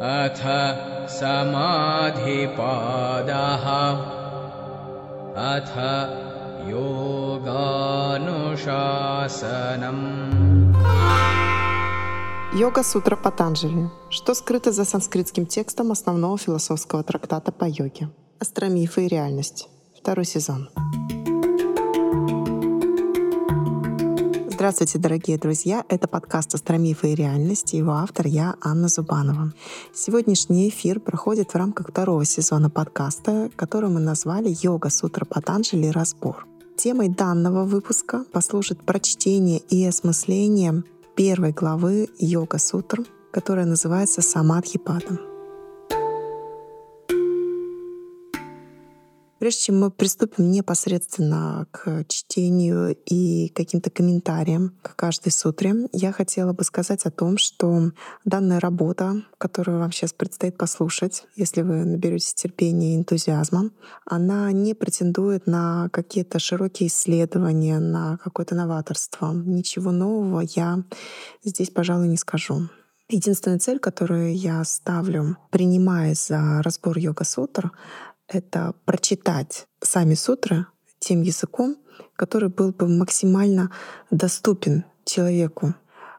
अथ समाधिपादः अथ योगानुशासनम् Йога Сутра Патанджали. Что скрыто за санскритским текстом основного философского трактата по йоге? Астромифы и реальность. Второй сезон. Здравствуйте, дорогие друзья! Это подкаст «Астромифы и реальность» его автор я, Анна Зубанова. Сегодняшний эфир проходит в рамках второго сезона подкаста, который мы назвали «Йога Сутра Патанджали. Разбор». Темой данного выпуска послужит прочтение и осмысление первой главы Йога Сутр, которая называется Самадхипада. Прежде чем мы приступим непосредственно к чтению и каким-то комментариям к каждой сутре, я хотела бы сказать о том, что данная работа, которую вам сейчас предстоит послушать, если вы наберетесь терпения и энтузиазма, она не претендует на какие-то широкие исследования, на какое-то новаторство. Ничего нового я здесь, пожалуй, не скажу. Единственная цель, которую я ставлю, принимая за разбор йога-сутр, это прочитать сами сутры тем языком, который был бы максимально доступен человеку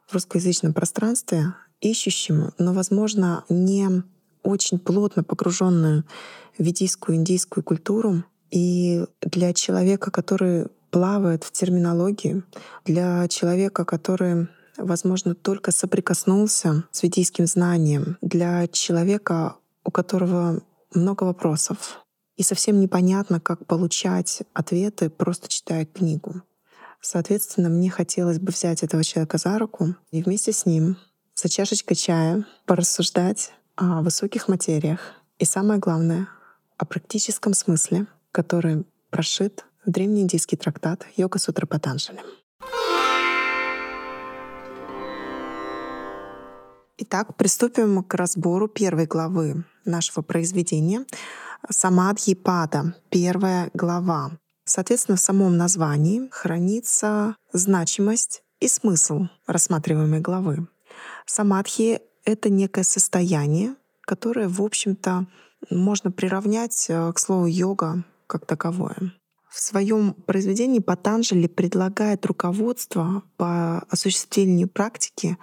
в русскоязычном пространстве, ищущему, но, возможно, не очень плотно погруженную в ведийскую индийскую культуру. И для человека, который плавает в терминологии, для человека, который возможно, только соприкоснулся с ведийским знанием, для человека, у которого много вопросов. И совсем непонятно, как получать ответы, просто читая книгу. Соответственно, мне хотелось бы взять этого человека за руку и вместе с ним за чашечкой чая порассуждать о высоких материях и, самое главное, о практическом смысле, который прошит в древнеиндийский трактат Йога Сутра Патанджали. Итак, приступим к разбору первой главы нашего произведения Самадхипада, первая глава. Соответственно, в самом названии хранится значимость и смысл рассматриваемой главы. Самадхи — это некое состояние, которое, в общем-то, можно приравнять э, к слову йога как таковое. В своем произведении Патанджали предлагает руководство по осуществлению практики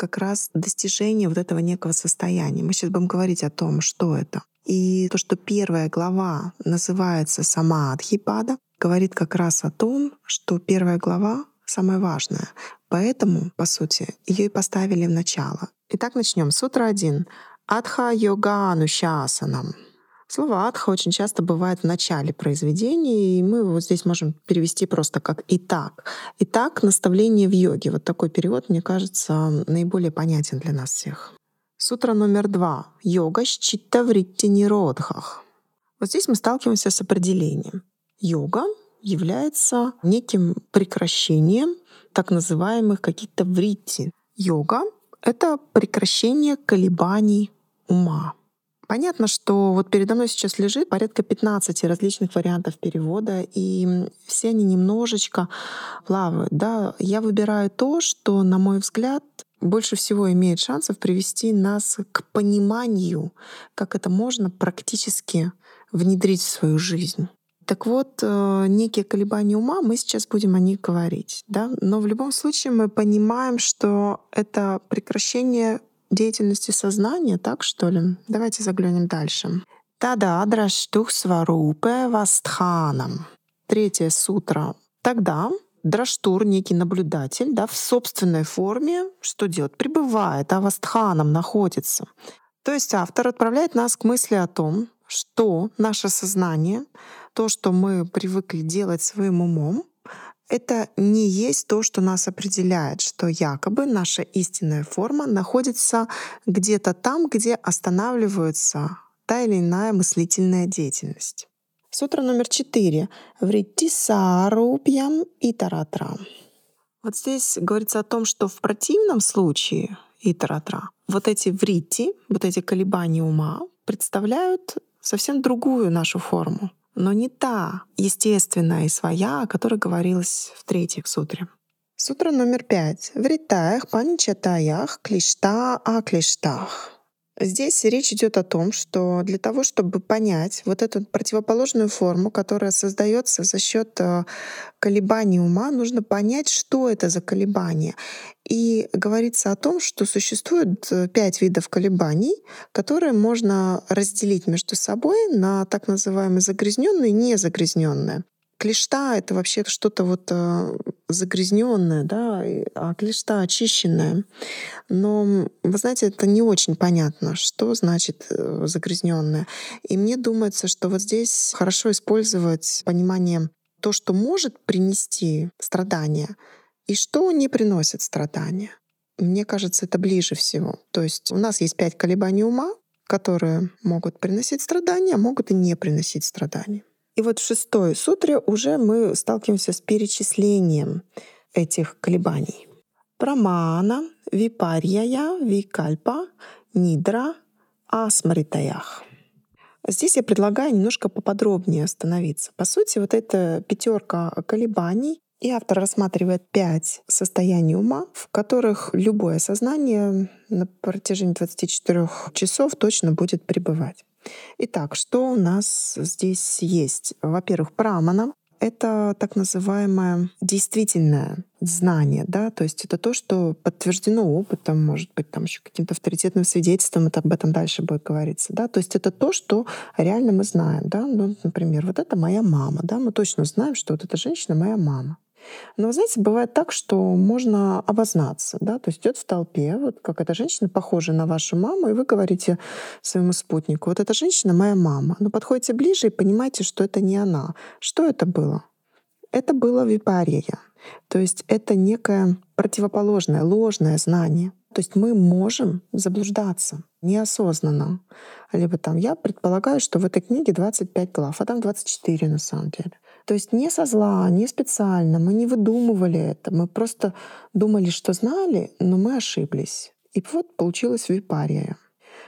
как раз достижение вот этого некого состояния. Мы сейчас будем говорить о том, что это. И то, что первая глава называется «Сама Адхипада», говорит как раз о том, что первая глава самая важная. Поэтому, по сути, ее и поставили в начало. Итак, начнем. Сутра 1. Адха йога анушасанам. Слово «адха» очень часто бывает в начале произведения, и мы вот здесь можем перевести просто как «итак». «Итак» — наставление в йоге. Вот такой перевод, мне кажется, наиболее понятен для нас всех. Сутра номер два. Йога счита вритти ниродхах. Вот здесь мы сталкиваемся с определением. Йога является неким прекращением так называемых каких-то вритти. Йога — это прекращение колебаний ума. Понятно, что вот передо мной сейчас лежит порядка 15 различных вариантов перевода, и все они немножечко плавают. Да? Я выбираю то, что, на мой взгляд, больше всего имеет шансов привести нас к пониманию, как это можно практически внедрить в свою жизнь. Так вот, э, некие колебания ума, мы сейчас будем о них говорить. Да? Но в любом случае мы понимаем, что это прекращение деятельности сознания, так что ли? Давайте заглянем дальше. Тада драштух сварупе вастханам. Третья сутра. Тогда драштур, некий наблюдатель, да, в собственной форме, что делает? Пребывает, а вастханом находится. То есть автор отправляет нас к мысли о том, что наше сознание, то, что мы привыкли делать своим умом, это не есть то, что нас определяет, что якобы наша истинная форма находится где-то там, где останавливается та или иная мыслительная деятельность. Сутра номер четыре. Вритти сарупьям и таратра. Вот здесь говорится о том, что в противном случае и таратра вот эти вритти, вот эти колебания ума представляют совсем другую нашу форму но не та естественная и своя, о которой говорилось в третьей сутре. Сутра номер пять. В ритаях панчатаях клишта о клиштах. Здесь речь идет о том, что для того, чтобы понять вот эту противоположную форму, которая создается за счет э, колебаний ума, нужно понять, что это за колебания. И говорится о том, что существует э, пять видов колебаний, которые можно разделить между собой на так называемые загрязненные и незагрязненные клешта — это вообще что-то вот э, загрязненное, да, а клешта очищенная. Но, вы знаете, это не очень понятно, что значит э, загрязненное. И мне думается, что вот здесь хорошо использовать понимание то, что может принести страдания, и что не приносит страдания. Мне кажется, это ближе всего. То есть у нас есть пять колебаний ума, которые могут приносить страдания, а могут и не приносить страдания. И вот в шестой сутре уже мы сталкиваемся с перечислением этих колебаний. Прамана, випарьяя, викальпа, нидра, асмаритаях. Здесь я предлагаю немножко поподробнее остановиться. По сути, вот эта пятерка колебаний, и автор рассматривает пять состояний ума, в которых любое сознание на протяжении 24 часов точно будет пребывать. Итак, что у нас здесь есть? Во-первых, прамана — это так называемое действительное знание, да, то есть это то, что подтверждено опытом, может быть, там еще каким-то авторитетным свидетельством, это об этом дальше будет говориться, да, то есть это то, что реально мы знаем, да, ну, например, вот это моя мама, да, мы точно знаем, что вот эта женщина моя мама. Но, знаете, бывает так, что можно обознаться, да, то есть идет в толпе, вот как эта женщина похожа на вашу маму, и вы говорите своему спутнику, вот эта женщина моя мама. Но подходите ближе и понимаете, что это не она. Что это было? Это было випария. То есть это некое противоположное, ложное знание. То есть мы можем заблуждаться неосознанно. Либо там я предполагаю, что в этой книге 25 глав, а там 24 на самом деле. То есть не со зла, не специально, мы не выдумывали это, мы просто думали, что знали, но мы ошиблись. И вот получилась випария.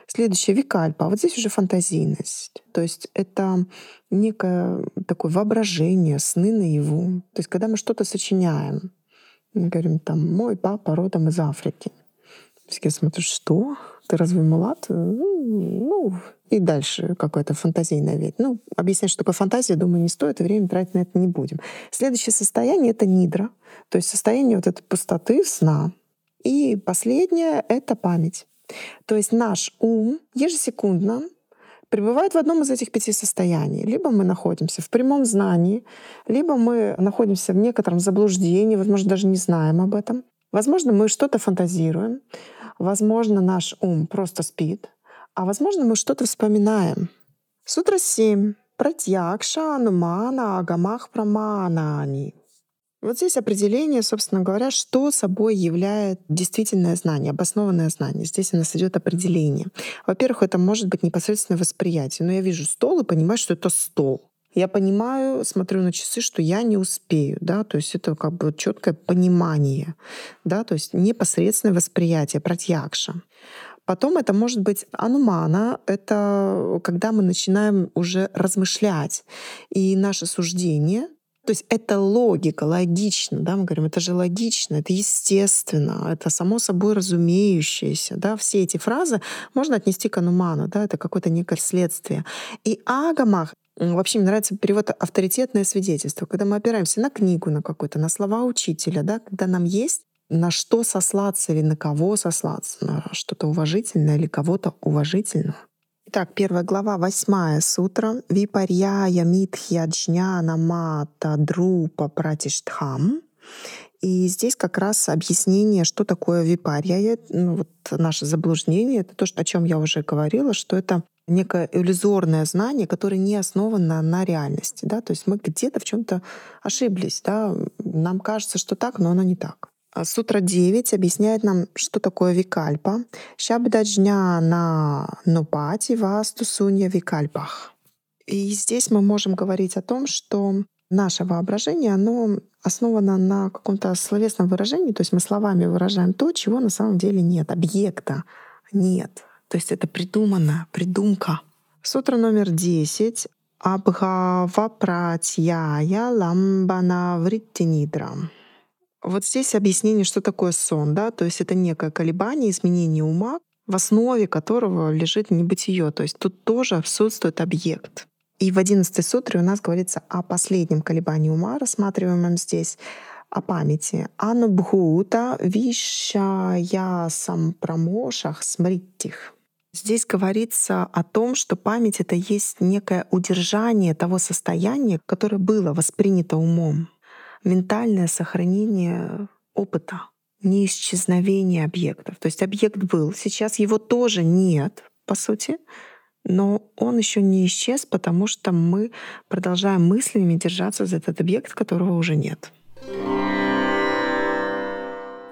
Следующее — викальпа. Вот здесь уже фантазийность. То есть это некое такое воображение, сны наяву. То есть когда мы что-то сочиняем, мы говорим там «мой папа родом из Африки». Я смотрю, что? Ты разве мулат? Ну, и дальше какое-то фантазийное ведь. Ну, объяснять, что такое фантазия, думаю, не стоит, и время тратить на это не будем. Следующее состояние — это нидра, то есть состояние вот этой пустоты, сна. И последнее — это память. То есть наш ум ежесекундно пребывает в одном из этих пяти состояний. Либо мы находимся в прямом знании, либо мы находимся в некотором заблуждении, возможно, даже не знаем об этом. Возможно, мы что-то фантазируем, возможно, наш ум просто спит, а возможно, мы что-то вспоминаем. Сутра 7. Пратьякша, Анумана, Агамах, Праманани. Вот здесь определение, собственно говоря, что собой является действительное знание, обоснованное знание. Здесь у нас идет определение. Во-первых, это может быть непосредственное восприятие. Но я вижу стол и понимаю, что это стол. Я понимаю, смотрю на часы, что я не успею, да, то есть это как бы четкое понимание, да, то есть непосредственное восприятие, пратьякша. Потом это может быть анумана, это когда мы начинаем уже размышлять. И наше суждение, то есть это логика, логично, да, мы говорим, это же логично, это естественно, это само собой разумеющееся, да, все эти фразы можно отнести к ануману, да, это какое-то некое следствие. И агамах Вообще мне нравится перевод «авторитетное свидетельство», когда мы опираемся на книгу на какую-то, на слова учителя, да, когда нам есть на что сослаться или на кого сослаться, на что-то уважительное или кого-то уважительного. Итак, первая глава, восьмая сутра. Випарьяя митхья джняна мата друпа пратиштхам. И здесь как раз объяснение, что такое випарья. Ну, вот наше заблуждение, это то, о чем я уже говорила, что это некое иллюзорное знание, которое не основано на реальности. Да? То есть мы где-то в чем то ошиблись. Да? Нам кажется, что так, но оно не так. А Сутра 9 объясняет нам, что такое викальпа. Шабдаджня на нупати васту сунья викальпах. И здесь мы можем говорить о том, что наше воображение, оно основано на каком-то словесном выражении, то есть мы словами выражаем то, чего на самом деле нет, объекта нет. То есть это придумано, придумка. Сутра номер 10. Абхава пратьяя ламбана вриттинидра. Вот здесь объяснение, что такое сон, да, то есть это некое колебание, изменение ума в основе которого лежит небытие. То есть тут тоже отсутствует объект. И в 11 сутре у нас говорится о последнем колебании ума, рассматриваемом здесь, о памяти. Анубхута вишаясам прамошах смриттих. Здесь говорится о том, что память — это есть некое удержание того состояния, которое было воспринято умом. Ментальное сохранение опыта, не исчезновение объектов. То есть объект был, сейчас его тоже нет, по сути, но он еще не исчез, потому что мы продолжаем мыслями держаться за этот объект, которого уже нет.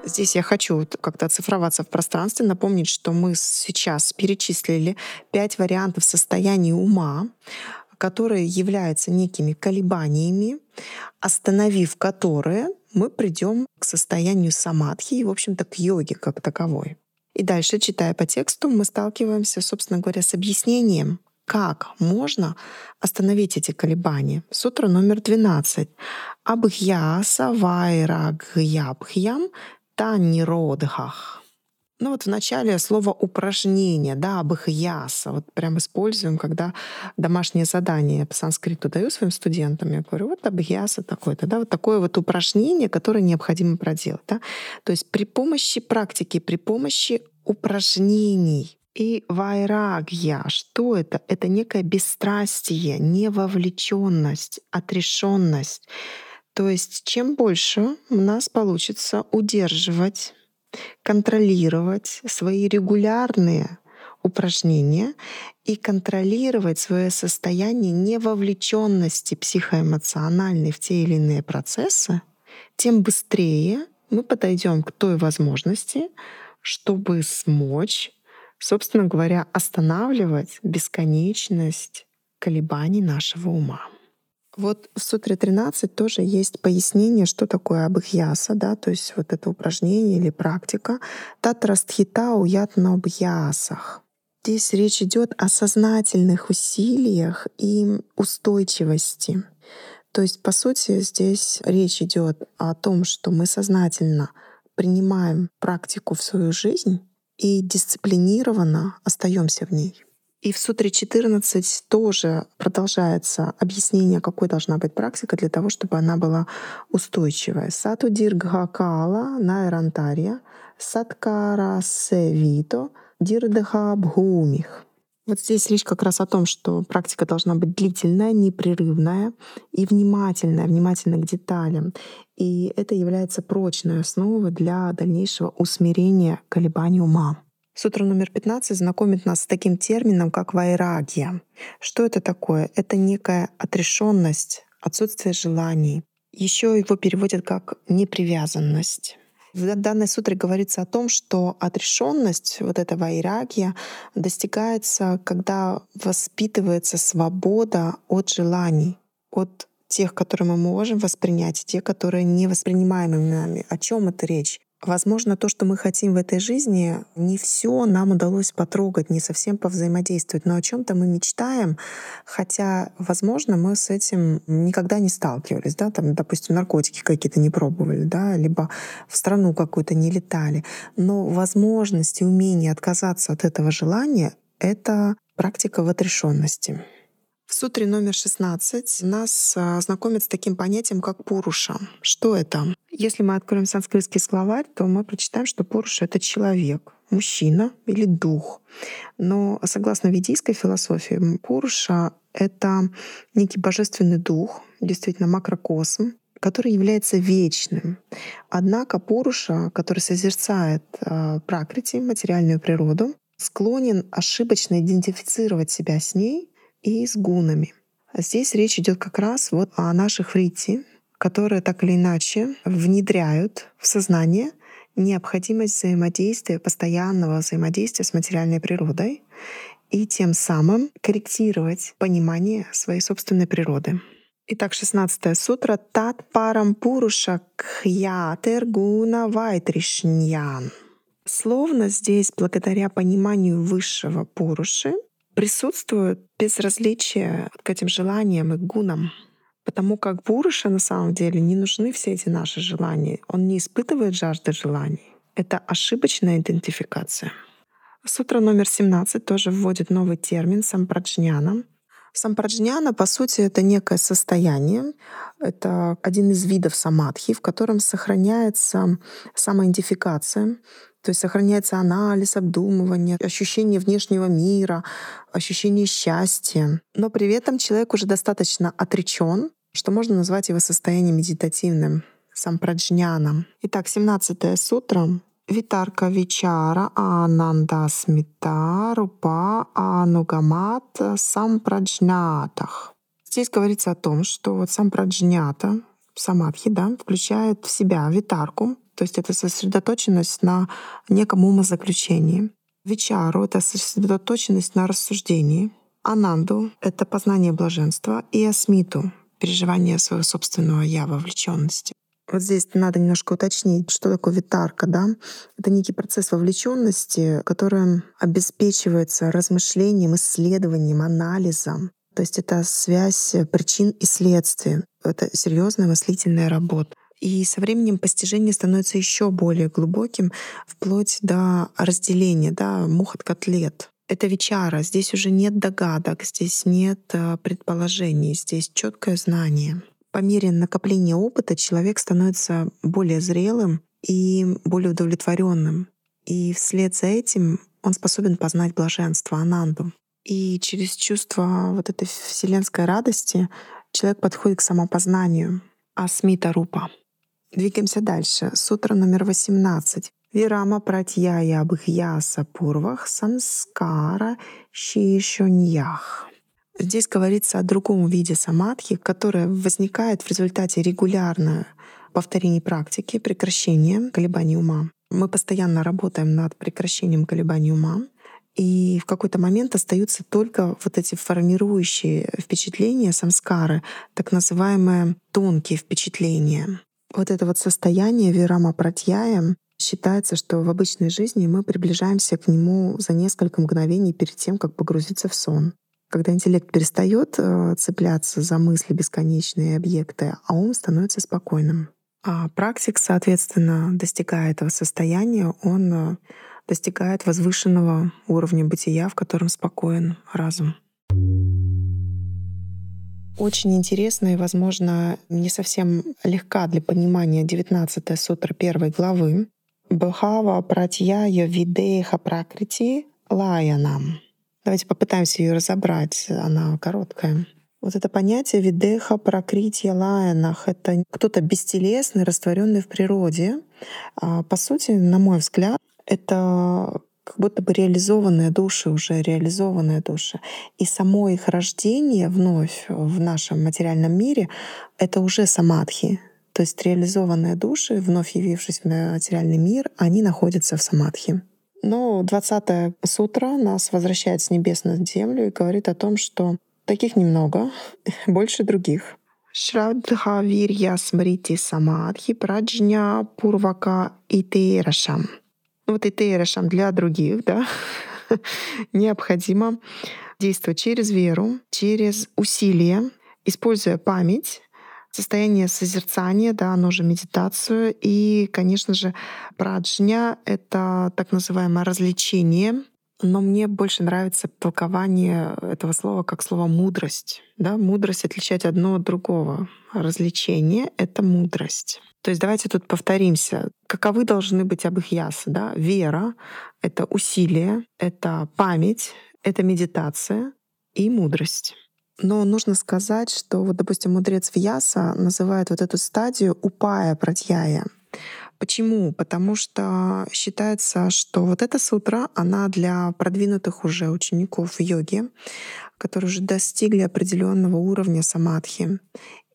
Здесь я хочу как-то оцифроваться в пространстве, напомнить, что мы сейчас перечислили пять вариантов состояния ума, которые являются некими колебаниями, остановив которые мы придем к состоянию самадхи и, в общем-то, к йоге как таковой. И дальше, читая по тексту, мы сталкиваемся, собственно говоря, с объяснением, как можно остановить эти колебания. Сутра номер 12. Абхьяса вайрагьябхьям таниродхах. Ну вот в начале слово упражнение, да, абхьяса, вот прям используем, когда домашнее задание по санскриту даю своим студентам, я говорю, вот абхьяса такое-то, да, вот такое вот упражнение, которое необходимо проделать, да. То есть при помощи практики, при помощи упражнений и вайрагья, что это? Это некое бесстрастие, невовлеченность, отрешенность. То есть чем больше у нас получится удерживать, контролировать свои регулярные упражнения и контролировать свое состояние невовлеченности психоэмоциональной в те или иные процессы, тем быстрее мы подойдем к той возможности, чтобы смочь, собственно говоря, останавливать бесконечность колебаний нашего ума. Вот в Сутре 13 тоже есть пояснение, что такое абхьяса, да, то есть вот это упражнение или практика. Татрастхита уят на абхьясах. Здесь речь идет о сознательных усилиях и устойчивости. То есть, по сути, здесь речь идет о том, что мы сознательно принимаем практику в свою жизнь и дисциплинированно остаемся в ней. И в Сутре 14 тоже продолжается объяснение, какой должна быть практика для того, чтобы она была устойчивая. Сату диргхакала найрантария, саткара севито, дирдха. Вот здесь речь как раз о том, что практика должна быть длительная, непрерывная и внимательная, внимательная к деталям. И это является прочной основой для дальнейшего усмирения колебаний ума. Сутра номер 15 знакомит нас с таким термином, как вайрагия. Что это такое? Это некая отрешенность, отсутствие желаний. Еще его переводят как непривязанность. В данной сутре говорится о том, что отрешенность, вот эта вайрагия, достигается, когда воспитывается свобода от желаний, от тех, которые мы можем воспринять, и те, которые не воспринимаемы нами. О чем это речь? Возможно, то, что мы хотим в этой жизни, не все нам удалось потрогать, не совсем повзаимодействовать, но о чем-то мы мечтаем, хотя, возможно, мы с этим никогда не сталкивались, да, там, допустим, наркотики какие-то не пробовали, да, либо в страну какую-то не летали. Но возможность и умение отказаться от этого желания — это практика в отрешенности. В сутре номер 16 нас а, знакомят с таким понятием, как пуруша. Что это? Если мы откроем санскритский словарь, то мы прочитаем, что пуруша — это человек, мужчина или дух. Но согласно ведийской философии, пуруша — это некий божественный дух, действительно макрокосм, который является вечным. Однако Пуруша, который созерцает э, пракрити, материальную природу, склонен ошибочно идентифицировать себя с ней и с гунами. Здесь речь идет как раз вот о наших фрити, которые так или иначе внедряют в сознание необходимость взаимодействия, постоянного взаимодействия с материальной природой и тем самым корректировать понимание своей собственной природы. Итак, 16 сутра Тат Парам Пуруша Кхьятер Гуна Вайтришньян. Словно здесь, благодаря пониманию высшего Пуруши, присутствует безразличие к этим желаниям и гунам. Потому как Пуруша на самом деле не нужны все эти наши желания. Он не испытывает жажды желаний. Это ошибочная идентификация. Сутра номер 17 тоже вводит новый термин сампраджняна. Сампраджняна, по сути, это некое состояние, это один из видов самадхи, в котором сохраняется самоидентификация, то есть сохраняется анализ, обдумывание, ощущение внешнего мира, ощущение счастья. Но при этом человек уже достаточно отречен, что можно назвать его состоянием медитативным, сампраджняном. Итак, 17 сутра Витарка Вичара Ананда Смита Рупа Анугамат Сампраджнятах. Здесь говорится о том, что вот сампраджнята, самадхи, да, включает в себя витарку, то есть это сосредоточенность на неком умозаключении. Вичару — это сосредоточенность на рассуждении. Ананду — это познание блаженства. И асмиту — переживание своего собственного «я», вовлеченности. Вот здесь надо немножко уточнить, что такое витарка, да? Это некий процесс вовлеченности, который обеспечивается размышлением, исследованием, анализом. То есть это связь причин и следствий. Это серьезная мыслительная работа. И со временем постижение становится еще более глубоким, вплоть до разделения, да, мух от котлет. Это вечара. Здесь уже нет догадок, здесь нет э, предположений, здесь четкое знание по мере накопления опыта человек становится более зрелым и более удовлетворенным. И вслед за этим он способен познать блаженство, ананду. И через чувство вот этой вселенской радости человек подходит к самопознанию, асмита рупа. Двигаемся дальше. Сутра номер 18. Вирама пратьяя абхьяса пурвах самскара шишуньях. Здесь говорится о другом виде самадхи, которая возникает в результате регулярного повторений практики, прекращения колебаний ума. Мы постоянно работаем над прекращением колебаний ума, и в какой-то момент остаются только вот эти формирующие впечатления, самскары, так называемые тонкие впечатления. Вот это вот состояние вирама пратьяя считается, что в обычной жизни мы приближаемся к нему за несколько мгновений перед тем, как погрузиться в сон. Когда интеллект перестает э, цепляться за мысли бесконечные объекты, а ум становится спокойным. А практик, соответственно, достигая этого состояния, он э, достигает возвышенного уровня бытия, в котором спокоен разум. Очень интересно и, возможно, не совсем легка для понимания 19 сутра первой главы. Бхава пратьяя видеха пракрити лаянам. Давайте попытаемся ее разобрать. Она короткая. Вот это понятие видеха, прокрития, лаянах — это кто-то бестелесный, растворенный в природе. А, по сути, на мой взгляд, это как будто бы реализованные души, уже реализованные души. И само их рождение вновь в нашем материальном мире — это уже самадхи. То есть реализованные души, вновь явившись в материальный мир, они находятся в самадхи. Но 20 сутра нас возвращает с небес на землю и говорит о том, что таких немного, больше других. Шрадха вирья смрити самадхи праджня пурвака итейрашам. Вот итейрашам для других, да, необходимо действовать через веру, через усилие, используя память, состояние созерцания, да, оно же медитацию. И, конечно же, праджня — это так называемое развлечение, но мне больше нравится толкование этого слова как слово «мудрость». Да? Мудрость отличать одно от другого. Развлечение — это мудрость. То есть давайте тут повторимся. Каковы должны быть абхьясы? Да? Вера — это усилие, это память, это медитация и мудрость. Но нужно сказать, что вот, допустим, мудрец Вьяса называет вот эту стадию упая пратьяя. Почему? Потому что считается, что вот эта сутра, она для продвинутых уже учеников йоги, которые уже достигли определенного уровня самадхи.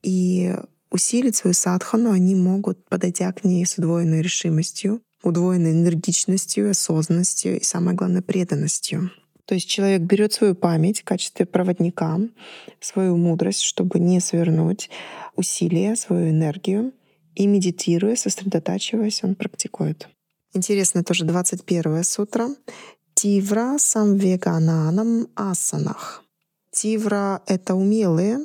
И усилить свою садхану они могут, подойдя к ней с удвоенной решимостью, удвоенной энергичностью, осознанностью и, самое главное, преданностью. То есть человек берет свою память в качестве проводника, свою мудрость, чтобы не свернуть усилия, свою энергию, и медитируя, сосредотачиваясь, он практикует. Интересно тоже 21 сутра. Тивра самвегананам асанах. Тивра — это умелые,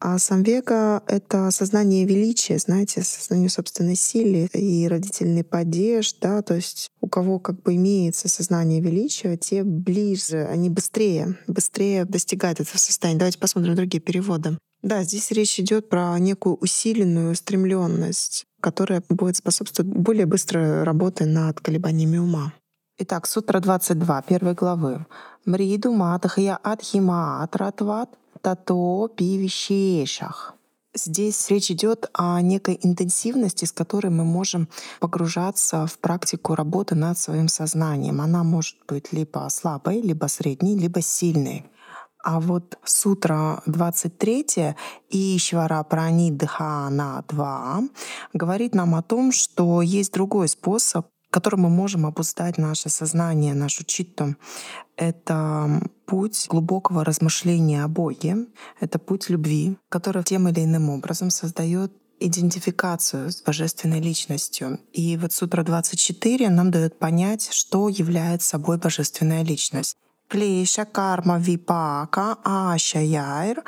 а самвега — это сознание величия, знаете, сознание собственной силы и родительный падеж, да, то есть у кого как бы имеется сознание величия, те ближе, они быстрее, быстрее достигают этого состояния. Давайте посмотрим другие переводы. Да, здесь речь идет про некую усиленную устремленность, которая будет способствовать более быстрой работе над колебаниями ума. Итак, Сутра 22, первой главы. Мриду матхья адхима ратват тато пивишешах. Здесь речь идет о некой интенсивности, с которой мы можем погружаться в практику работы над своим сознанием. Она может быть либо слабой, либо средней, либо сильной. А вот сутра 23 и Ишвара Пранидхана 2 говорит нам о том, что есть другой способ которым мы можем обуздать наше сознание, нашу читту. Это путь глубокого размышления о Боге, это путь любви, который тем или иным образом создает идентификацию с божественной личностью. И вот Сутра 24 нам дает понять, что является собой божественная личность. Клеша карма випака аша яйр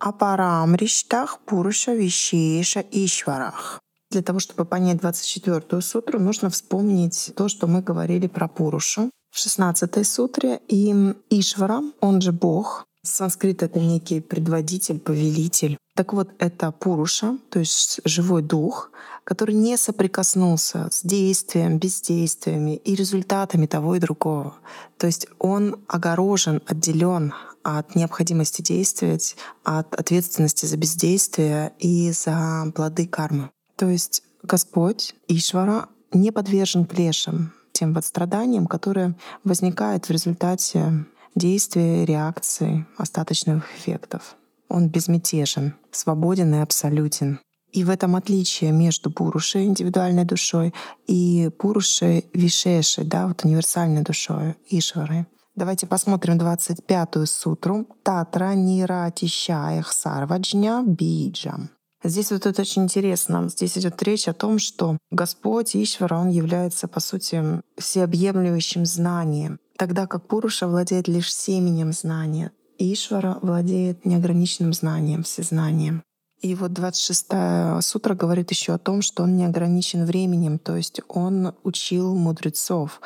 апарамриштах пуруша вишеша ишварах. Для того, чтобы понять 24-ю сутру, нужно вспомнить то, что мы говорили про Пурушу в 16-й сутре. И Ишвара, он же Бог, санскрит — это некий предводитель, повелитель. Так вот, это Пуруша, то есть живой дух, который не соприкоснулся с действием, бездействиями и результатами того и другого. То есть он огорожен, отделен от необходимости действовать, от ответственности за бездействие и за плоды кармы. То есть Господь, Ишвара, не подвержен плешам, тем вот страданиям, которые возникают в результате действия, реакции, остаточных эффектов. Он безмятежен, свободен и абсолютен. И в этом отличие между Пурушей, индивидуальной душой, и Пурушей Вишешей, да, вот универсальной душой, Ишвары. Давайте посмотрим 25-ю сутру. Татра Нира Тищаях Сарваджня Биджам. Здесь вот это очень интересно. Здесь идет речь о том, что Господь Ишвара, Он является, по сути, всеобъемлющим знанием, тогда как Пуруша владеет лишь семенем знания. Ишвара владеет неограниченным знанием, всезнанием. И вот 26-я сутра говорит еще о том, что он не ограничен временем, то есть он учил мудрецов.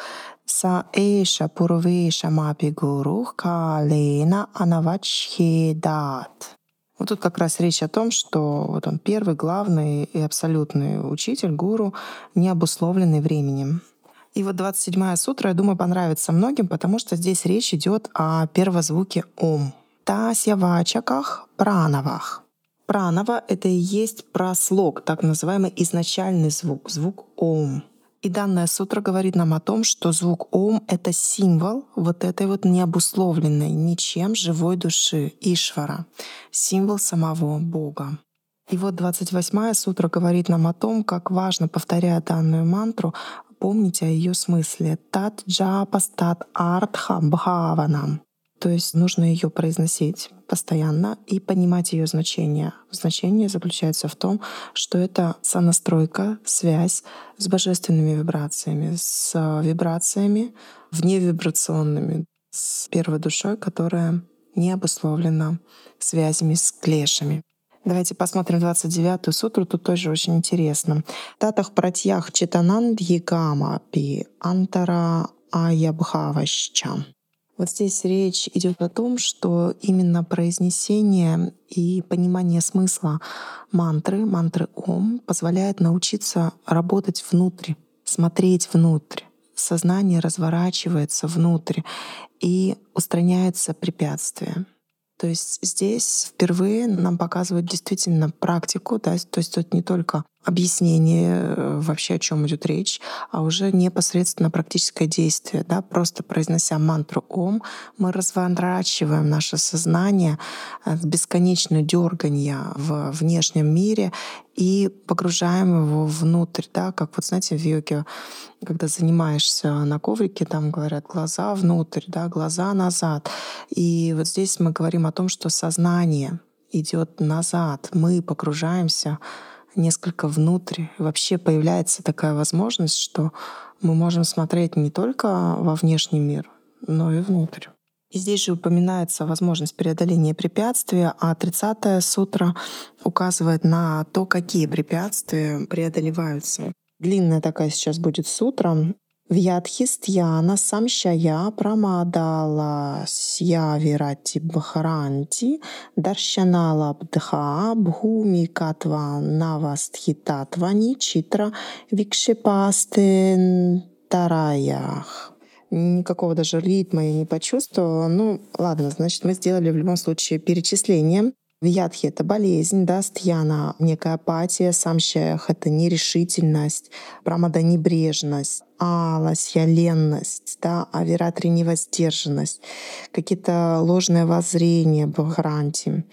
Са эйша пурвейша мапи гуру калена анавачхедат. Вот тут как раз речь о том, что вот он первый, главный и абсолютный учитель, гуру, не обусловленный временем. И вот 27-я сутра, я думаю, понравится многим, потому что здесь речь идет о первозвуке «ом». Тасьявачаках пранавах. Пранава — это и есть прослог, так называемый изначальный звук, звук «ом». И данная сутра говорит нам о том, что звук Ом — это символ вот этой вот необусловленной ничем живой души Ишвара, символ самого Бога. И вот 28-я сутра говорит нам о том, как важно, повторяя данную мантру, помнить о ее смысле. Тат джапастат артха бхаванам. То есть нужно ее произносить постоянно и понимать ее значение. Значение заключается в том, что это сонастройка, связь с божественными вибрациями, с вибрациями вневибрационными, с первой душой, которая не обусловлена связями с клешами. Давайте посмотрим 29-ю сутру, тут тоже очень интересно. Татах пратьях читанан дьягама пи антара аябхаваща. Вот здесь речь идет о том, что именно произнесение и понимание смысла мантры, мантры Ом, позволяет научиться работать внутрь, смотреть внутрь. Сознание разворачивается внутрь и устраняется препятствия. То есть здесь впервые нам показывают действительно практику, да, то есть тут не только объяснение э, вообще, о чем идет речь, а уже непосредственно практическое действие. Да? Просто произнося мантру Ом, мы разворачиваем наше сознание от бесконечного дергания в внешнем мире и погружаем его внутрь, да, как вот знаете в йоге, когда занимаешься на коврике, там говорят глаза внутрь, да, глаза назад. И вот здесь мы говорим о том, что сознание идет назад, мы погружаемся несколько внутрь. Вообще появляется такая возможность, что мы можем смотреть не только во внешний мир, но и внутрь. И здесь же упоминается возможность преодоления препятствия, а 30-я сутра указывает на то, какие препятствия преодолеваются. Длинная такая сейчас будет сутра. Вьядхистьяна самшая прамадала сьявирати бхаранти даршанала бдха бхуми катва навастхитатвани читра викшипасте тараях никакого даже ритма я не почувствовала. Ну, ладно, значит, мы сделали в любом случае перечисление. Вьядхи — это болезнь, да, стьяна — некая апатия, самщаях — это нерешительность, прамада — небрежность, аласья — ленность, да, авиратри — невоздержанность, какие-то ложные воззрения, бхаранти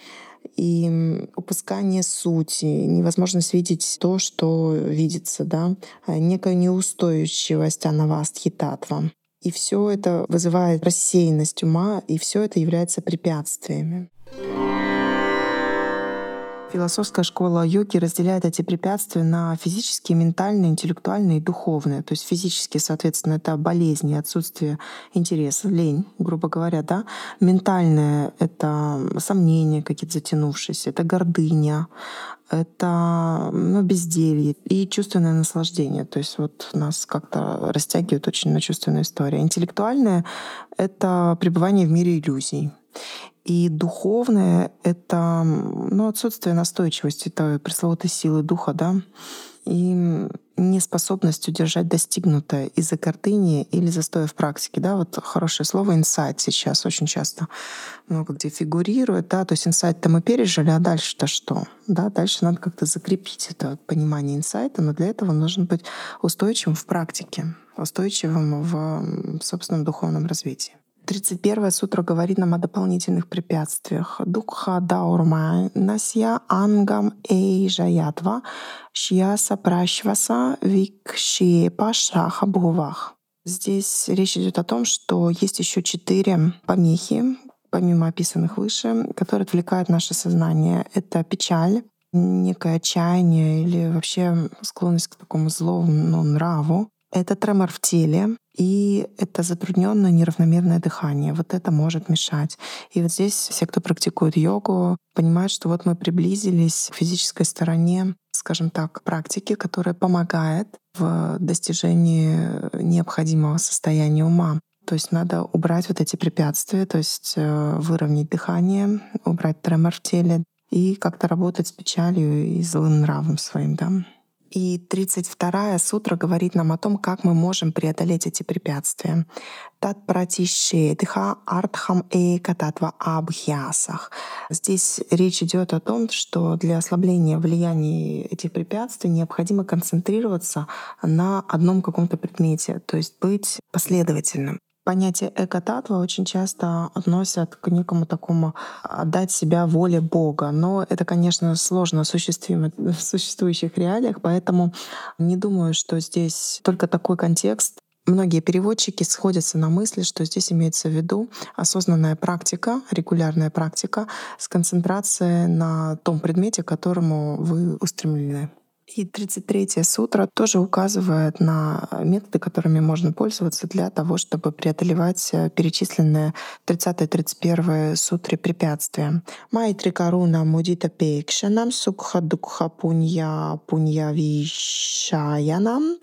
и упускание сути, невозможность видеть то, что видится, да, некая неустойчивость анавастхи-татва. И все это вызывает рассеянность ума, и все это является препятствиями. Философская школа йоги разделяет эти препятствия на физические, ментальные, интеллектуальные и духовные. То есть физические, соответственно, это болезни, отсутствие интереса, лень, грубо говоря, да. Ментальное — это сомнения какие-то затянувшиеся, это гордыня, это ну, безделье и чувственное наслаждение. То есть вот нас как-то растягивает очень на чувственную историю. Интеллектуальное — это пребывание в мире иллюзий. И духовное — это ну, отсутствие настойчивости, той пресловутой силы духа, да, и неспособность удержать достигнутое из-за гордыни или застоя в практике. Да, вот хорошее слово инсайт сейчас очень часто много где фигурирует. Да, то есть инсайт-то мы пережили, а дальше-то что? Да, дальше надо как-то закрепить это понимание инсайта, но для этого нужно быть устойчивым в практике, устойчивым в собственном духовном развитии. 31 сутра говорит нам о дополнительных препятствиях. Дукха даурма насья ангам эйжаятва шьяса прашваса викшепа шаха бхувах. Здесь речь идет о том, что есть еще четыре помехи, помимо описанных выше, которые отвлекают наше сознание. Это печаль, некое отчаяние или вообще склонность к такому злому ну, нраву. Это тремор в теле, и это затрудненное неравномерное дыхание. Вот это может мешать. И вот здесь все, кто практикует йогу, понимают, что вот мы приблизились к физической стороне, скажем так, практики, которая помогает в достижении необходимого состояния ума. То есть надо убрать вот эти препятствия, то есть э, выровнять дыхание, убрать тремор в теле и как-то работать с печалью и злым нравом своим, да. И 32-я сутра говорит нам о том, как мы можем преодолеть эти препятствия. Тат пратишедха артхам э кататва абхьясах. Здесь речь идет о том, что для ослабления влияния этих препятствий необходимо концентрироваться на одном каком-то предмете, то есть быть последовательным. Понятие эко-татва очень часто относят к некому такому отдать себя воле Бога. Но это, конечно, сложно в существующих реалиях, поэтому не думаю, что здесь только такой контекст. Многие переводчики сходятся на мысли, что здесь имеется в виду осознанная практика, регулярная практика с концентрацией на том предмете, к которому вы устремлены. И 33 сутра тоже указывает на методы, которыми можно пользоваться для того, чтобы преодолевать э, перечисленные 30-31 сутре препятствия. Майтри каруна мудита пекшанам сукха дукха пунья пунья вишаянам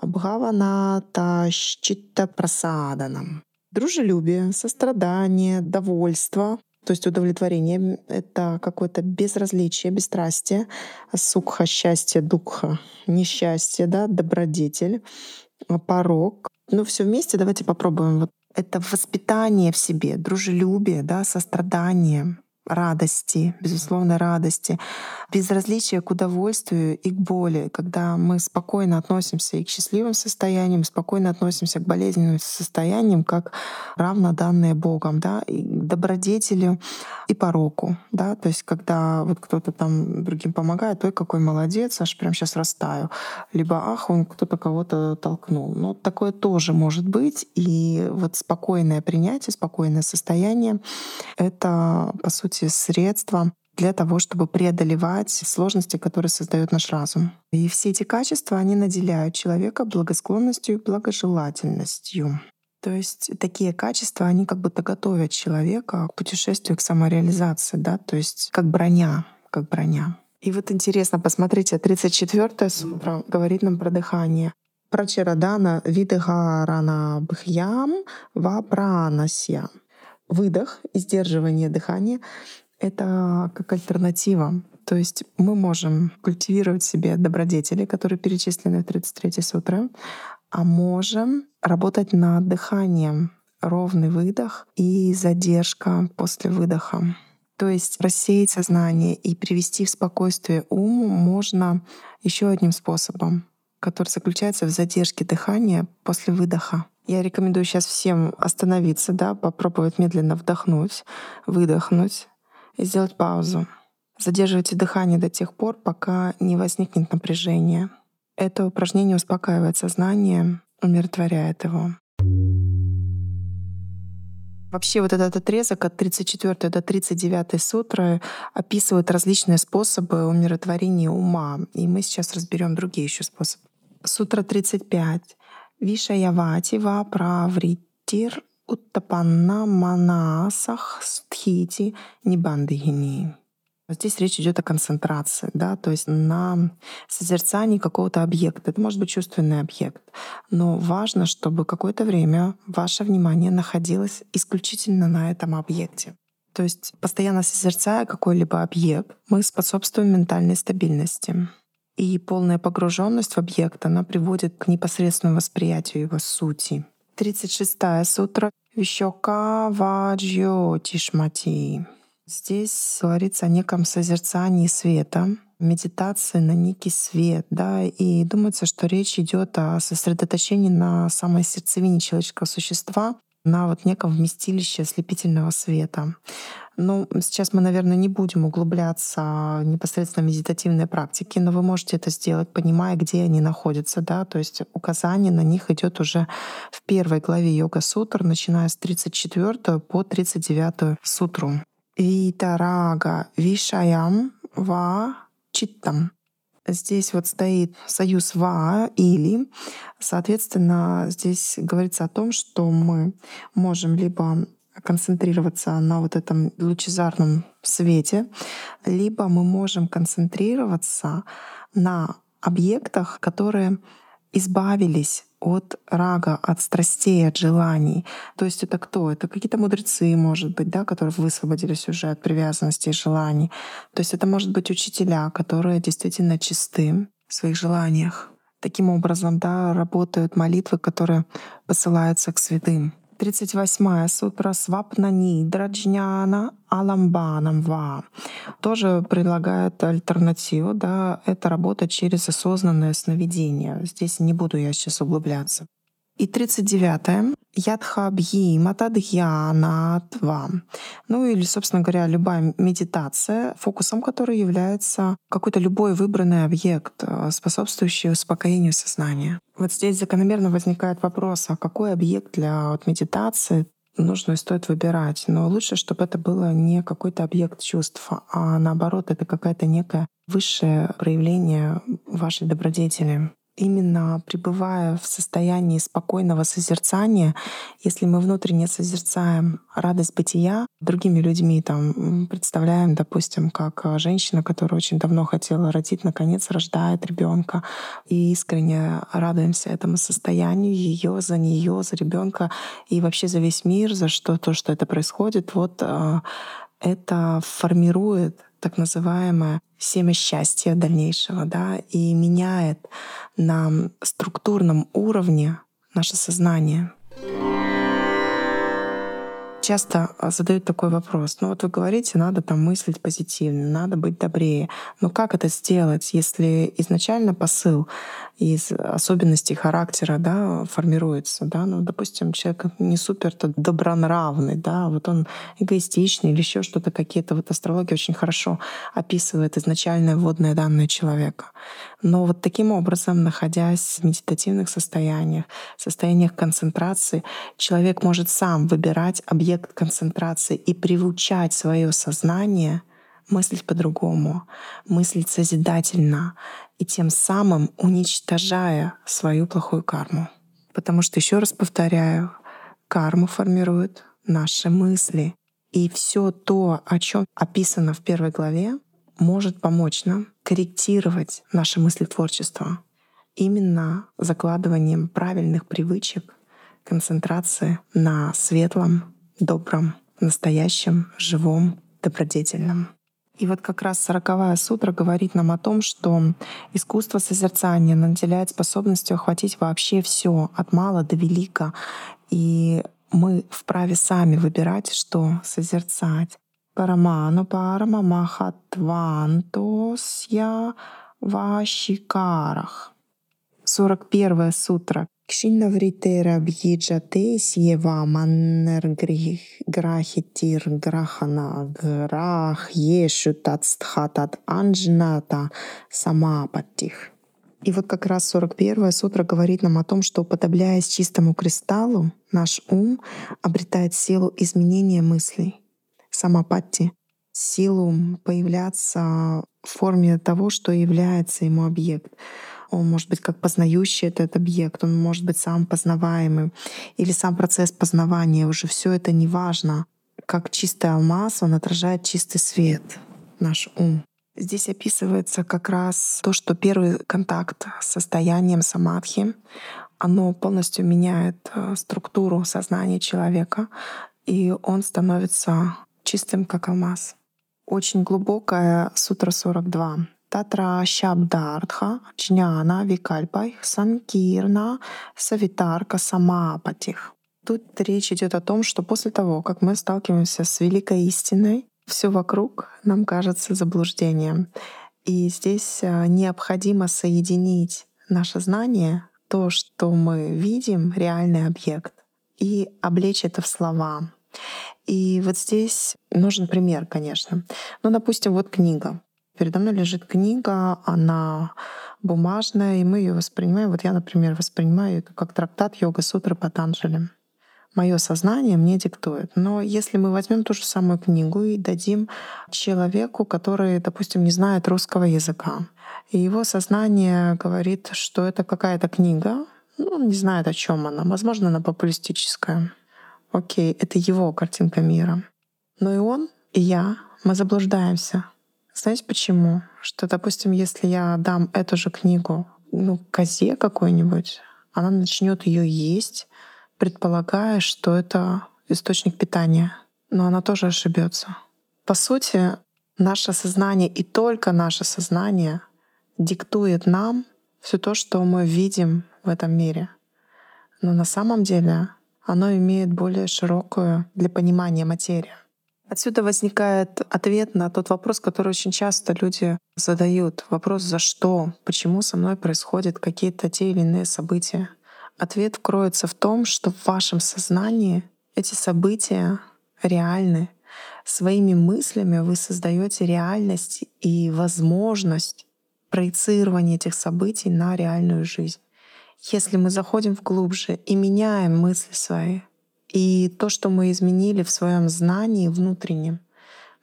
бхавана тащита прасаданам. Дружелюбие, сострадание, довольство, то есть удовлетворение — это какое-то безразличие, бесстрастие, сукха — счастье, дукха — несчастье, да, добродетель, порог. Ну, все вместе давайте попробуем. Вот это воспитание в себе, дружелюбие, да, сострадание, радости, безусловно, радости, безразличие к удовольствию и к боли, когда мы спокойно относимся и к счастливым состояниям, спокойно относимся к болезненным состояниям, как равно данные Богом, да, и к добродетелю и пороку, да, то есть когда вот кто-то там другим помогает, ой, какой молодец, аж прям сейчас растаю, либо ах, он кто-то кого-то толкнул. Но такое тоже может быть, и вот спокойное принятие, спокойное состояние — это, по сути, сути, средства для того, чтобы преодолевать сложности, которые создает наш разум. И все эти качества, они наделяют человека благосклонностью и благожелательностью. То есть такие качества, они как будто готовят человека к путешествию, к самореализации, да, то есть как броня, как броня. И вот интересно, посмотрите, 34-я сутра говорит нам про дыхание. Прачарадана видыгарана бхьям вапранасья. Выдох и сдерживание дыхания — это как альтернатива. То есть мы можем культивировать себе добродетели, которые перечислены в 33 сутре, а можем работать над дыханием. Ровный выдох и задержка после выдоха. То есть рассеять сознание и привести в спокойствие ум можно еще одним способом, который заключается в задержке дыхания после выдоха. Я рекомендую сейчас всем остановиться, да, попробовать медленно вдохнуть, выдохнуть и сделать паузу. Задерживайте дыхание до тех пор, пока не возникнет напряжение. Это упражнение успокаивает сознание, умиротворяет его. Вообще вот этот отрезок от 34 до 39 сутры описывает различные способы умиротворения ума. И мы сейчас разберем другие еще способы. Сутра 35. Вишаявати ва правритир уттапанна манасах стхити нибандагини. Здесь речь идет о концентрации, да, то есть на созерцании какого-то объекта. Это может быть чувственный объект, но важно, чтобы какое-то время ваше внимание находилось исключительно на этом объекте. То есть постоянно созерцая какой-либо объект, мы способствуем ментальной стабильности. И полная погруженность в объект, она приводит к непосредственному восприятию его сути. 36-я сутра Вишока Ваджьо Тишмати. Здесь говорится о неком созерцании света, медитации на некий свет, да, и думается, что речь идет о сосредоточении на самой сердцевине человеческого существа, на вот неком вместилище ослепительного света. Ну, сейчас мы, наверное, не будем углубляться непосредственно в медитативные практики, но вы можете это сделать, понимая, где они находятся, да, то есть указание на них идет уже в первой главе йога сутр, начиная с 34 по 39 сутру. Витарага Вишаям Ва Читтам. Здесь вот стоит союз ва или, соответственно, здесь говорится о том, что мы можем либо концентрироваться на вот этом лучезарном свете, либо мы можем концентрироваться на объектах, которые избавились от рага, от страстей, от желаний. То есть это кто? Это какие-то мудрецы, может быть, да, которые высвободились уже от привязанности и желаний. То есть это может быть учителя, которые действительно чисты в своих желаниях. Таким образом, да, работают молитвы, которые посылаются к святым. 38 сутра Свапнани Драджняна Аламбанам Ва тоже предлагает альтернативу. Да, это работа через осознанное сновидение. Здесь не буду я сейчас углубляться. И 39-е Ядхабьи Матадхьянатва. Ну или, собственно говоря, любая медитация, фокусом которой является какой-то любой выбранный объект, э, способствующий успокоению сознания. Вот здесь закономерно возникает вопрос, а какой объект для вот, медитации нужно и стоит выбирать. Но лучше, чтобы это было не какой-то объект чувства, а наоборот, это какое-то некое высшее проявление вашей добродетели именно пребывая в состоянии спокойного созерцания, если мы внутренне созерцаем радость бытия другими людьми, там представляем, допустим, как женщина, которая очень давно хотела родить, наконец рождает ребенка, и искренне радуемся этому состоянию ее, за нее, за ребенка и вообще за весь мир, за что то, что это происходит, вот э, это формирует так называемое семя счастья дальнейшего, да, и меняет на структурном уровне наше сознание часто а, задают такой вопрос. Ну вот вы говорите, надо там мыслить позитивно, надо быть добрее. Но как это сделать, если изначально посыл из особенностей характера да, формируется? Да? Ну, допустим, человек не супер -то добронравный, да, вот он эгоистичный или еще что-то какие-то. Вот астрология очень хорошо описывает изначальные вводные данные человека. Но вот таким образом, находясь в медитативных состояниях, состояниях концентрации, человек может сам выбирать объект концентрации и приучать свое сознание мыслить по-другому, мыслить созидательно и тем самым уничтожая свою плохую карму. Потому что, еще раз повторяю, Карму формируют наши мысли. И все то, о чем описано в первой главе, может помочь нам корректировать наши мысли творчества именно закладыванием правильных привычек, концентрации на светлом, добром, настоящем, живом, добродетельном. И вот как раз сороковая сутра говорит нам о том, что искусство созерцания наделяет способностью охватить вообще все от мала до велика. И мы вправе сами выбирать, что созерцать. Параману парама махатвантосья вашикарах. 41 сутра. Кшинавритера бьиджате сьева маннерграхитир грахана грах ешу тацтхатат анджната самапаттих. И вот как раз 41 сутра говорит нам о том, что уподобляясь чистому кристаллу, наш ум обретает силу изменения мыслей, самопатти, силу появляться в форме того, что является ему объект. Он может быть как познающий этот объект, он может быть сам познаваемым, или сам процесс познавания, уже все это не важно. Как чистый алмаз, он отражает чистый свет, наш ум. Здесь описывается как раз то, что первый контакт с состоянием самадхи, оно полностью меняет э, структуру сознания человека, и он становится чистым, как алмаз. Очень глубокая сутра 42. Татра Шабдартха, Джняна, Викальпай, Санкирна, Савитарка, Самапатих. Тут речь идет о том, что после того, как мы сталкиваемся с великой истиной, все вокруг нам кажется заблуждением. И здесь а, необходимо соединить наше знание, то, что мы видим, реальный объект, и облечь это в слова. И вот здесь нужен пример, конечно. Ну, допустим, вот книга. Передо мной лежит книга, она бумажная, и мы ее воспринимаем. Вот я, например, воспринимаю это как трактат йога сутры Патанджали. Мое сознание мне диктует. Но если мы возьмем ту же самую книгу и дадим человеку, который, допустим, не знает русского языка, и его сознание говорит, что это какая-то книга, ну, он не знает, о чем она. Возможно, она популистическая. Окей, это его картинка мира. Но и он, и я, мы заблуждаемся — знаете почему? Что, допустим, если я дам эту же книгу ну, козе какой-нибудь, она начнет ее есть, предполагая, что это источник питания. Но она тоже ошибется. По сути, наше сознание и только наше сознание диктует нам все то, что мы видим в этом мире. Но на самом деле оно имеет более широкую для понимания материю. Отсюда возникает ответ на тот вопрос, который очень часто люди задают. Вопрос «за что?», почему со мной происходят какие-то те или иные события. Ответ кроется в том, что в вашем сознании эти события реальны. Своими мыслями вы создаете реальность и возможность проецирования этих событий на реальную жизнь. Если мы заходим в глубже и меняем мысли свои, и то, что мы изменили в своем знании внутреннем,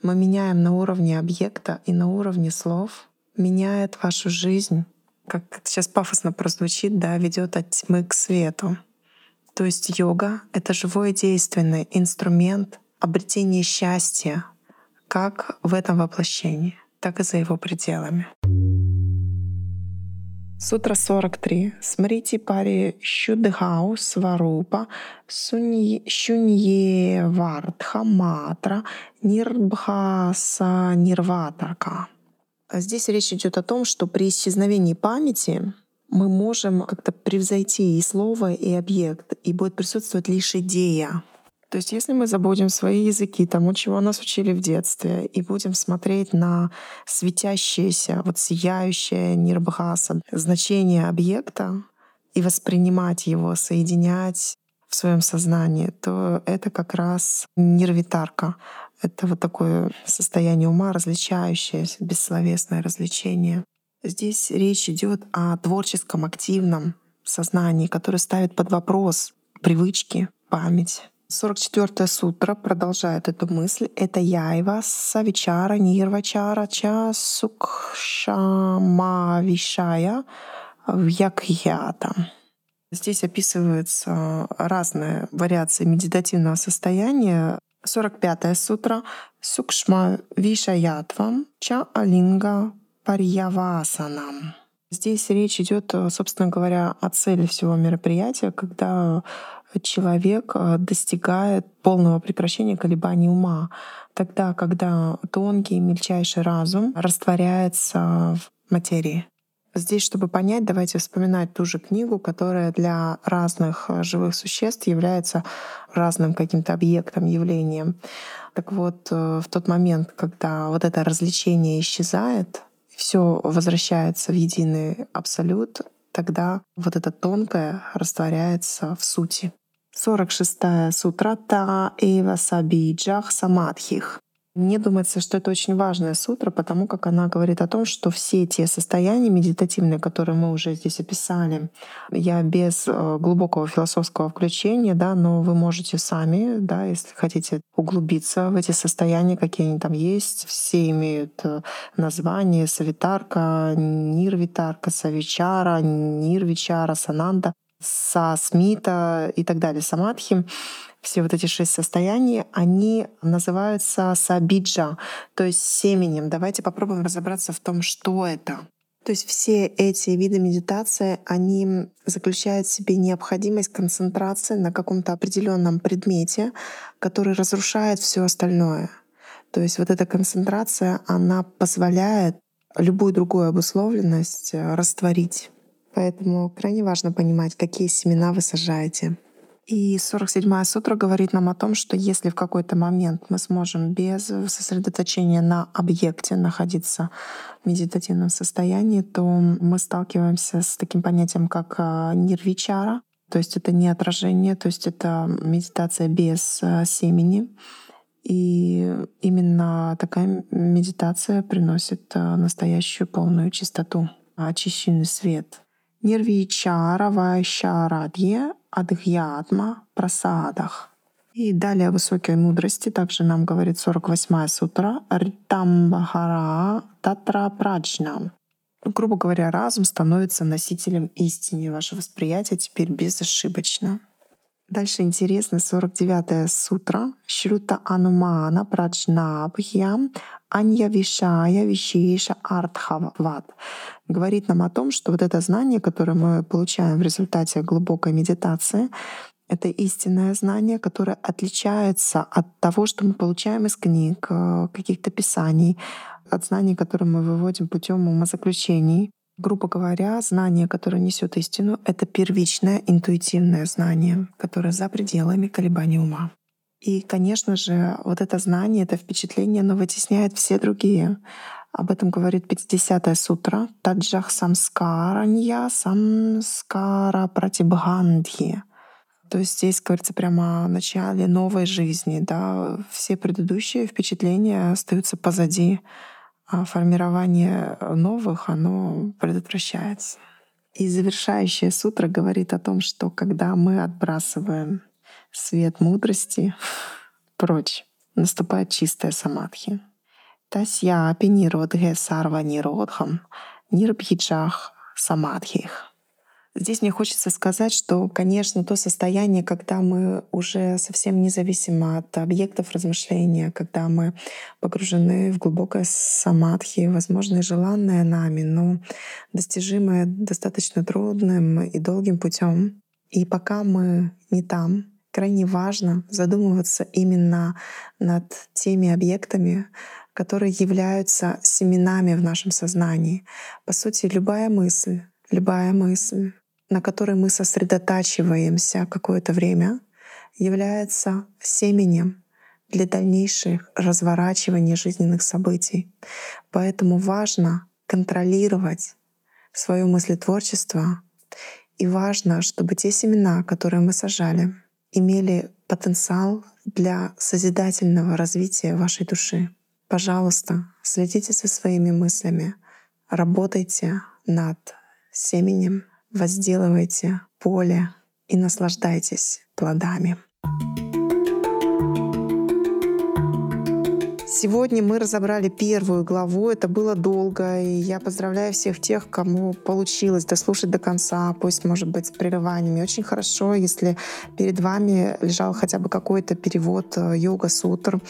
мы меняем на уровне объекта и на уровне слов, меняет вашу жизнь, как это сейчас пафосно прозвучит, да, ведет от тьмы к свету. То есть йога — это живой действенный инструмент обретения счастья как в этом воплощении, так и за его пределами. Сутра 43. Смрити пари Шюдхау Сварупа Шунье Вардха Матра Нирбхаса Нирватарка. Здесь речь идет о том, что при исчезновении памяти мы можем как-то превзойти и слово, и объект, и будет присутствовать лишь идея. То есть если мы забудем свои языки, тому, чего нас учили в детстве, и будем смотреть на светящееся, вот сияющее нирбхаса, значение объекта, и воспринимать его, соединять в своем сознании, то это как раз нирвитарка. Это вот такое состояние ума, различающееся, бессловесное развлечение. Здесь речь идет о творческом, активном сознании, которое ставит под вопрос привычки, память, 44 сутра продолжает эту мысль. Это яйва савичара нирвачара ча сукшамавишая вьякьята. Здесь описываются разные вариации медитативного состояния. 45-я сутра Сукшма Вишаятвам Ча Алинга Парьявасанам. Здесь речь идет, собственно говоря, о цели всего мероприятия, когда человек э, достигает полного прекращения колебаний ума, тогда, когда тонкий, мельчайший разум растворяется в материи. Здесь, чтобы понять, давайте вспоминать ту же книгу, которая для разных э, живых существ является разным каким-то объектом, явлением. Так вот, э, в тот момент, когда вот это развлечение исчезает, все возвращается в единый абсолют, тогда вот это тонкое растворяется в сути. 46-я сутра Та Эва Сабиджах Самадхих. Мне думается, что это очень важная сутра, потому как она говорит о том, что все те состояния медитативные, которые мы уже здесь описали, я без э, глубокого философского включения, да, но вы можете сами, да, если хотите углубиться в эти состояния, какие они там есть, все имеют э, название савитарка, нирвитарка, савичара, нирвичара, сананда, сасмита и так далее, самадхи все вот эти шесть состояний, они называются сабиджа, то есть семенем. Давайте попробуем разобраться в том, что это. То есть все эти виды медитации, они заключают в себе необходимость концентрации на каком-то определенном предмете, который разрушает все остальное. То есть вот эта концентрация, она позволяет любую другую обусловленность э, растворить. Поэтому крайне важно понимать, какие семена вы сажаете. И 47-я сутра говорит нам о том, что если в какой-то момент мы сможем без сосредоточения на объекте находиться в медитативном состоянии, то мы сталкиваемся с таким понятием, как а, нирвичара, то есть это не отражение, то есть это медитация без а, семени. И именно такая медитация приносит а, настоящую полную чистоту, очищенный свет. Нирвичара Вайшарадье Адхьятма Прасадах. И далее о высокой мудрости также нам говорит 48-я сутра Ритамбахара Татра Праджнам. Грубо говоря, разум становится носителем истины. Ваше восприятие теперь безошибочно. Дальше интересно. 49-я сутра. Шрута Анумана Праджнабхьям Анья Вишая Вишеша Артхават говорит нам о том, что вот это знание, которое мы получаем в результате глубокой медитации, это истинное знание, которое отличается от того, что мы получаем из книг, э, каких-то писаний, от знаний, которые мы выводим путем умозаключений. Грубо говоря, знание, которое несет истину, это первичное интуитивное знание, которое за пределами колебаний ума. И, конечно же, вот это знание, это впечатление, оно вытесняет все другие. Об этом говорит 50-я сутра. Таджах самскаранья самскара пратибхандхи. То есть здесь говорится прямо о начале новой жизни. Да? Все предыдущие впечатления остаются позади, формирование новых, оно предотвращается. И завершающая сутра говорит о том, что когда мы отбрасываем свет мудрости прочь, наступает чистая самадхи. Тасьяпи ниродхе сарва ниродхам нирбхиджах самадхих. Здесь мне хочется сказать, что, конечно, то состояние, когда мы уже совсем независимо от объектов размышления, когда мы погружены в глубокое самадхи, возможно, и желанное нами, но достижимое достаточно трудным и долгим путем. И пока мы не там, крайне важно задумываться именно над теми объектами, которые являются семенами в нашем сознании. По сути, любая мысль, любая мысль, на которой мы сосредотачиваемся какое-то время, является семенем для дальнейших разворачиваний жизненных событий. Поэтому важно контролировать свое мыслетворчество, и важно, чтобы те семена, которые мы сажали, имели потенциал для созидательного развития вашей души. Пожалуйста, следите за своими мыслями, работайте над семенем, возделывайте поле и наслаждайтесь плодами. Сегодня мы разобрали первую главу. Это было долго, и я поздравляю всех тех, кому получилось дослушать до конца, пусть, может быть, с прерываниями. Очень хорошо, если перед вами лежал хотя бы какой-то перевод э, йога-сутр,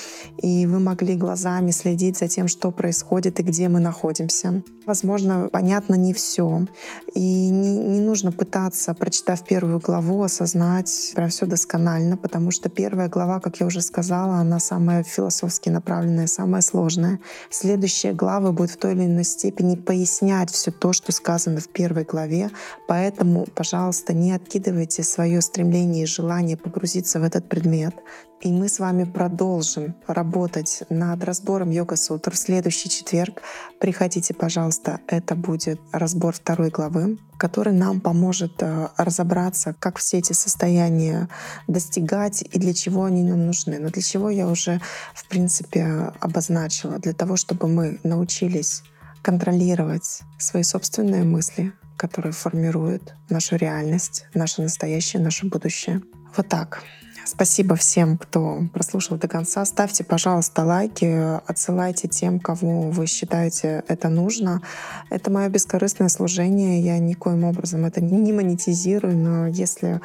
и вы могли глазами следить за тем, что происходит и где мы находимся. Возможно, понятно не все. И не, не нужно пытаться, прочитав первую главу, осознать про все досконально, потому что первая глава, как я уже сказала, она самая философски направленная направленное, самое сложное. Следующие главы будут в той или иной степени пояснять все то, что сказано в первой главе. Поэтому, пожалуйста, не откидывайте свое стремление и желание погрузиться в этот предмет. И мы с вами продолжим работать над разбором йога-сутр в следующий четверг. Приходите, пожалуйста, это будет разбор второй главы, который нам поможет э, разобраться, как все эти состояния достигать и для чего они нам нужны. Но для чего я уже, в принципе, обозначила. Для того, чтобы мы научились контролировать свои собственные мысли, которые формируют нашу реальность, наше настоящее, наше будущее. Вот так. Спасибо всем, кто прослушал до конца. Ставьте, пожалуйста, лайки, отсылайте тем, кому вы считаете это нужно. Это мое бескорыстное служение. Я никоим образом это не монетизирую, но если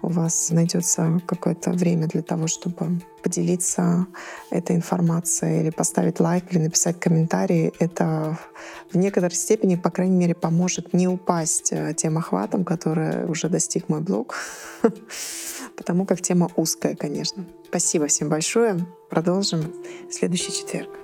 у вас найдется какое-то время для того, чтобы поделиться этой информацией или поставить лайк или написать комментарий, это в некоторой степени, по крайней мере, поможет не упасть тем охватом, который уже достиг мой блог, потому как тема узкая, конечно. Спасибо всем большое. Продолжим в следующий четверг.